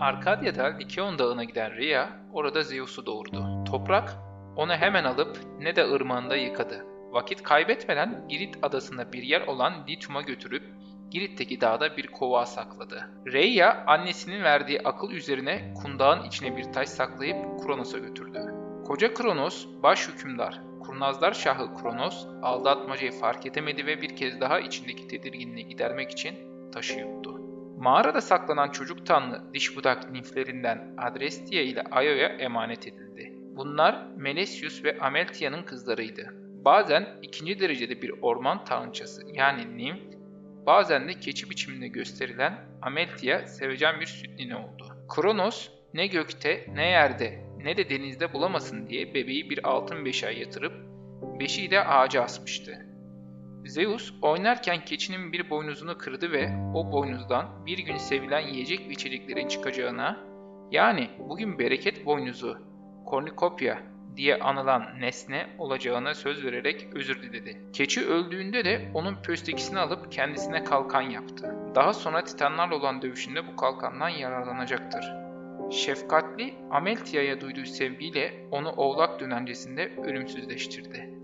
Arkadya'da Likeon Dağı'na giden Rhea orada Zeus'u doğurdu. Toprak onu hemen alıp ne de ırmağında yıkadı. Vakit kaybetmeden Girit adasında bir yer olan Ditum'a götürüp Girit'teki dağda bir kovağa sakladı. Rhea annesinin verdiği akıl üzerine kundağın içine bir taş saklayıp Kronos'a götürdü. Koca Kronos, baş hükümdar, kurnazlar şahı Kronos aldatmacayı fark edemedi ve bir kez daha içindeki tedirginliği gidermek için taşı yuttu. Mağarada saklanan çocuk tanrı diş budak nimflerinden Adrestia ile Io'ya emanet edildi. Bunlar Melesius ve Ameltia'nın kızlarıydı. Bazen ikinci derecede bir orman tanrıçası yani nimf, bazen de keçi biçiminde gösterilen Ameltia sevecen bir süt nine oldu. Kronos ne gökte ne yerde ne de denizde bulamasın diye bebeği bir altın beşiğe yatırıp beşiği de ağaca asmıştı. Zeus oynarken keçinin bir boynuzunu kırdı ve o boynuzdan bir gün sevilen yiyecek ve içeceklerin çıkacağına, yani bugün bereket boynuzu, kornikopya diye anılan nesne olacağına söz vererek özür diledi. Keçi öldüğünde de onun pöstekisini alıp kendisine kalkan yaptı. Daha sonra Titanlarla olan dövüşünde bu kalkandan yararlanacaktır. Şefkatli Ameltia'ya duyduğu sevgiyle onu oğlak dönencesinde ölümsüzleştirdi.